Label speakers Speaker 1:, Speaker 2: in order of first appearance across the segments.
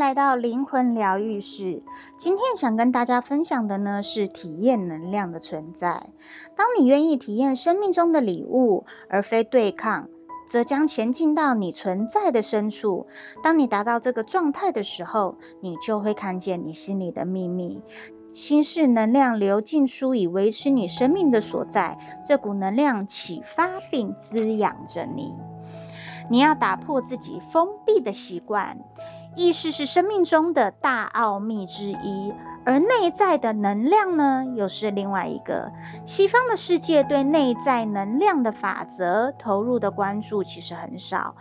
Speaker 1: 来到灵魂疗愈室。今天想跟大家分享的呢，是体验能量的存在。当你愿意体验生命中的礼物，而非对抗，则将前进到你存在的深处。当你达到这个状态的时候，你就会看见你心里的秘密。心是能量流进出，以维持你生命的所在。这股能量启发并滋养着你。你要打破自己封闭的习惯。意识是生命中的大奥秘之一，而内在的能量呢，又是另外一个。西方的世界对内在能量的法则投入的关注其实很少，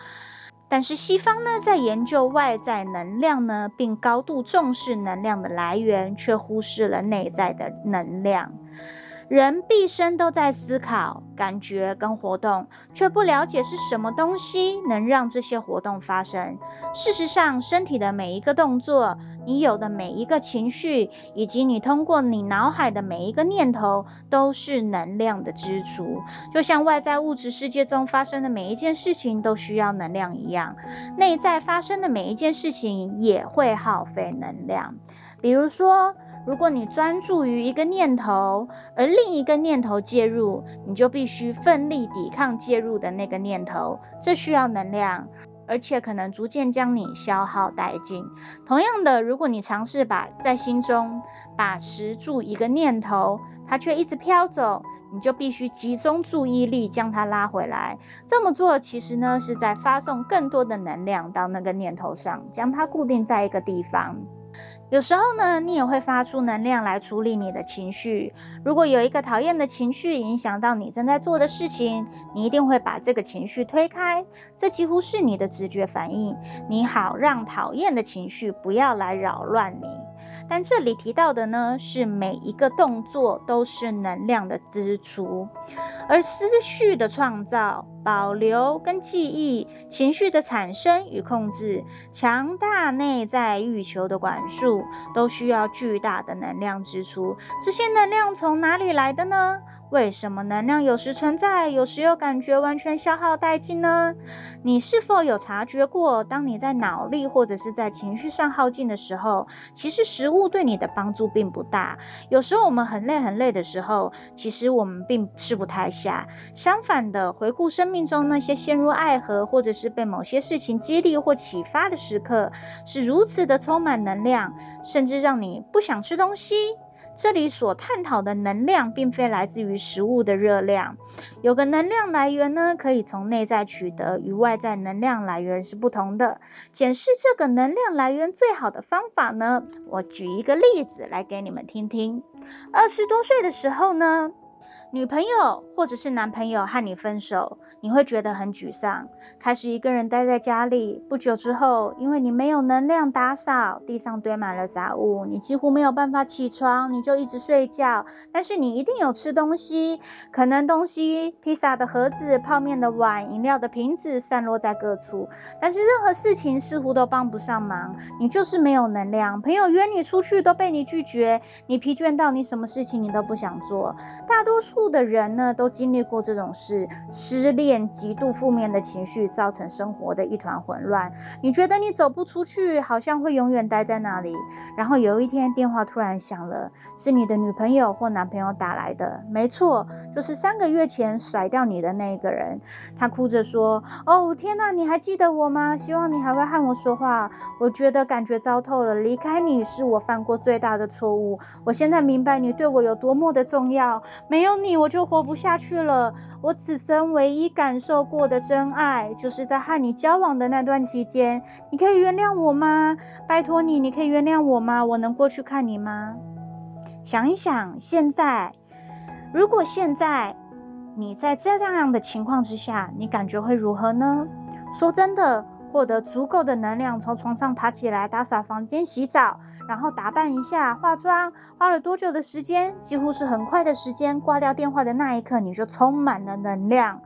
Speaker 1: 但是西方呢，在研究外在能量呢，并高度重视能量的来源，却忽视了内在的能量。人毕生都在思考、感觉跟活动，却不了解是什么东西能让这些活动发生。事实上，身体的每一个动作，你有的每一个情绪，以及你通过你脑海的每一个念头，都是能量的支出。就像外在物质世界中发生的每一件事情都需要能量一样，内在发生的每一件事情也会耗费能量。比如说，如果你专注于一个念头，而另一个念头介入，你就必须奋力抵抗介入的那个念头，这需要能量，而且可能逐渐将你消耗殆尽。同样的，如果你尝试把在心中把持住一个念头，它却一直飘走，你就必须集中注意力将它拉回来。这么做其实呢，是在发送更多的能量到那个念头上，将它固定在一个地方。有时候呢，你也会发出能量来处理你的情绪。如果有一个讨厌的情绪影响到你正在做的事情，你一定会把这个情绪推开。这几乎是你的直觉反应，你好让讨厌的情绪不要来扰乱你。但这里提到的呢，是每一个动作都是能量的支出，而思绪的创造、保留跟记忆、情绪的产生与控制、强大内在欲求的管束，都需要巨大的能量支出。这些能量从哪里来的呢？为什么能量有时存在，有时又感觉完全消耗殆尽呢？你是否有察觉过，当你在脑力或者是在情绪上耗尽的时候，其实食物对你的帮助并不大。有时候我们很累很累的时候，其实我们并吃不太下。相反的，回顾生命中那些陷入爱河，或者是被某些事情激励或启发的时刻，是如此的充满能量，甚至让你不想吃东西。这里所探讨的能量，并非来自于食物的热量。有个能量来源呢，可以从内在取得，与外在能量来源是不同的。检视这个能量来源最好的方法呢，我举一个例子来给你们听听。二十多岁的时候呢，女朋友或者是男朋友和你分手。你会觉得很沮丧，开始一个人待在家里。不久之后，因为你没有能量打扫，地上堆满了杂物，你几乎没有办法起床，你就一直睡觉。但是你一定有吃东西，可能东西、披萨的盒子、泡面的碗、饮料的瓶子散落在各处。但是任何事情似乎都帮不上忙，你就是没有能量。朋友约你出去都被你拒绝，你疲倦到你什么事情你都不想做。大多数住的人呢，都经历过这种事，失恋。极度负面的情绪造成生活的一团混乱。你觉得你走不出去，好像会永远待在那里。然后有一天电话突然响了，是你的女朋友或男朋友打来的。没错，就是三个月前甩掉你的那个人。他哭着说：“哦，天哪，你还记得我吗？希望你还会和我说话。我觉得感觉糟透了，离开你是我犯过最大的错误。我现在明白你对我有多么的重要。没有你，我就活不下去了。我此生唯一。”感受过的真爱，就是在和你交往的那段期间。你可以原谅我吗？拜托你，你可以原谅我吗？我能过去看你吗？想一想，现在，如果现在你在这样的情况之下，你感觉会如何呢？说真的，获得足够的能量，从床上爬起来，打扫房间、洗澡。然后打扮一下，化妆，花了多久的时间？几乎是很快的时间。挂掉电话的那一刻，你就充满了能量。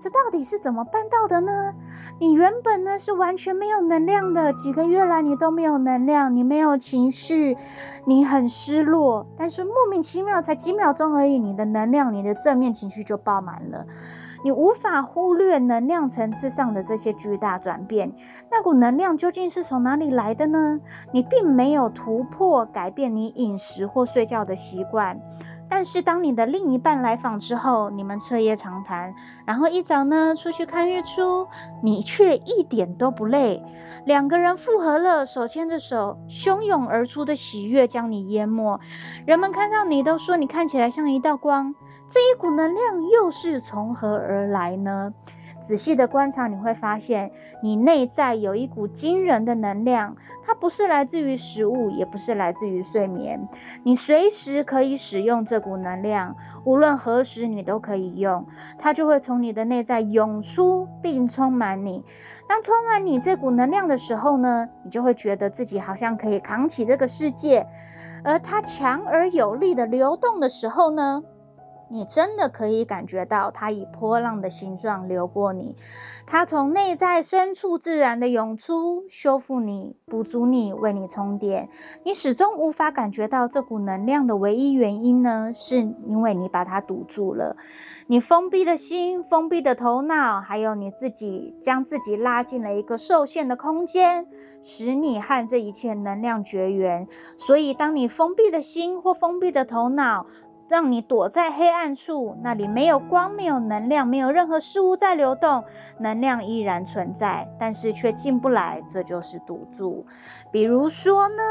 Speaker 1: 这到底是怎么办到的呢？你原本呢是完全没有能量的，几个月来你都没有能量，你没有情绪，你很失落，但是莫名其妙才几秒钟而已，你的能量，你的正面情绪就爆满了。你无法忽略能量层次上的这些巨大转变。那股能量究竟是从哪里来的呢？你并没有突破改变你饮食或睡觉的习惯。但是当你的另一半来访之后，你们彻夜长谈，然后一早呢出去看日出，你却一点都不累。两个人复合了，手牵着手，汹涌而出的喜悦将你淹没。人们看到你都说你看起来像一道光。这一股能量又是从何而来呢？仔细的观察，你会发现你内在有一股惊人的能量。它不是来自于食物，也不是来自于睡眠。你随时可以使用这股能量，无论何时你都可以用。它就会从你的内在涌出，并充满你。当充满你这股能量的时候呢，你就会觉得自己好像可以扛起这个世界。而它强而有力的流动的时候呢，你真的可以感觉到它以波浪的形状流过你，它从内在深处自然的涌出，修复你，补足你，为你充电。你始终无法感觉到这股能量的唯一原因呢，是因为你把它堵住了。你封闭的心、封闭的头脑，还有你自己将自己拉进了一个受限的空间，使你和这一切能量绝缘。所以，当你封闭的心或封闭的头脑，让你躲在黑暗处，那里没有光，没有能量，没有任何事物在流动，能量依然存在，但是却进不来，这就是堵住。比如说呢？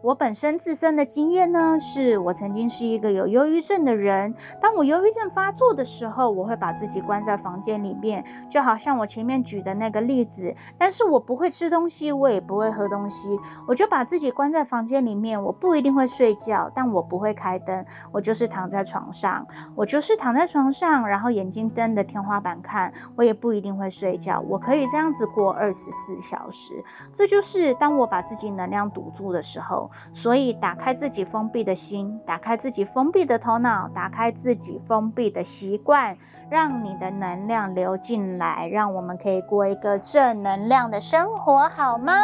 Speaker 1: 我本身自身的经验呢，是我曾经是一个有忧郁症的人。当我忧郁症发作的时候，我会把自己关在房间里面，就好像我前面举的那个例子。但是我不会吃东西，我也不会喝东西，我就把自己关在房间里面。我不一定会睡觉，但我不会开灯，我就是躺在床上，我就是躺在床上，然后眼睛瞪着天花板看，我也不一定会睡觉。我可以这样子过二十四小时。这就是当我把自己能量堵住的时候。所以，打开自己封闭的心，打开自己封闭的头脑，打开自己封闭的习惯，让你的能量流进来，让我们可以过一个正能量的生活，好吗？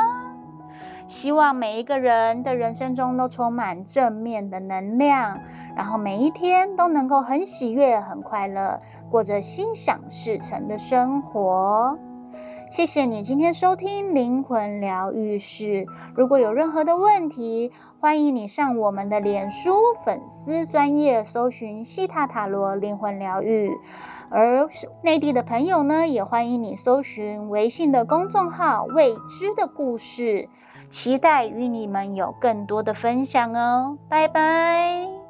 Speaker 1: 希望每一个人的人生中都充满正面的能量，然后每一天都能够很喜悦、很快乐，过着心想事成的生活。谢谢你今天收听灵魂疗愈室。如果有任何的问题，欢迎你上我们的脸书粉丝专业搜寻西塔塔罗灵魂疗愈。而内地的朋友呢，也欢迎你搜寻微信的公众号未知的故事。期待与你们有更多的分享哦，拜拜。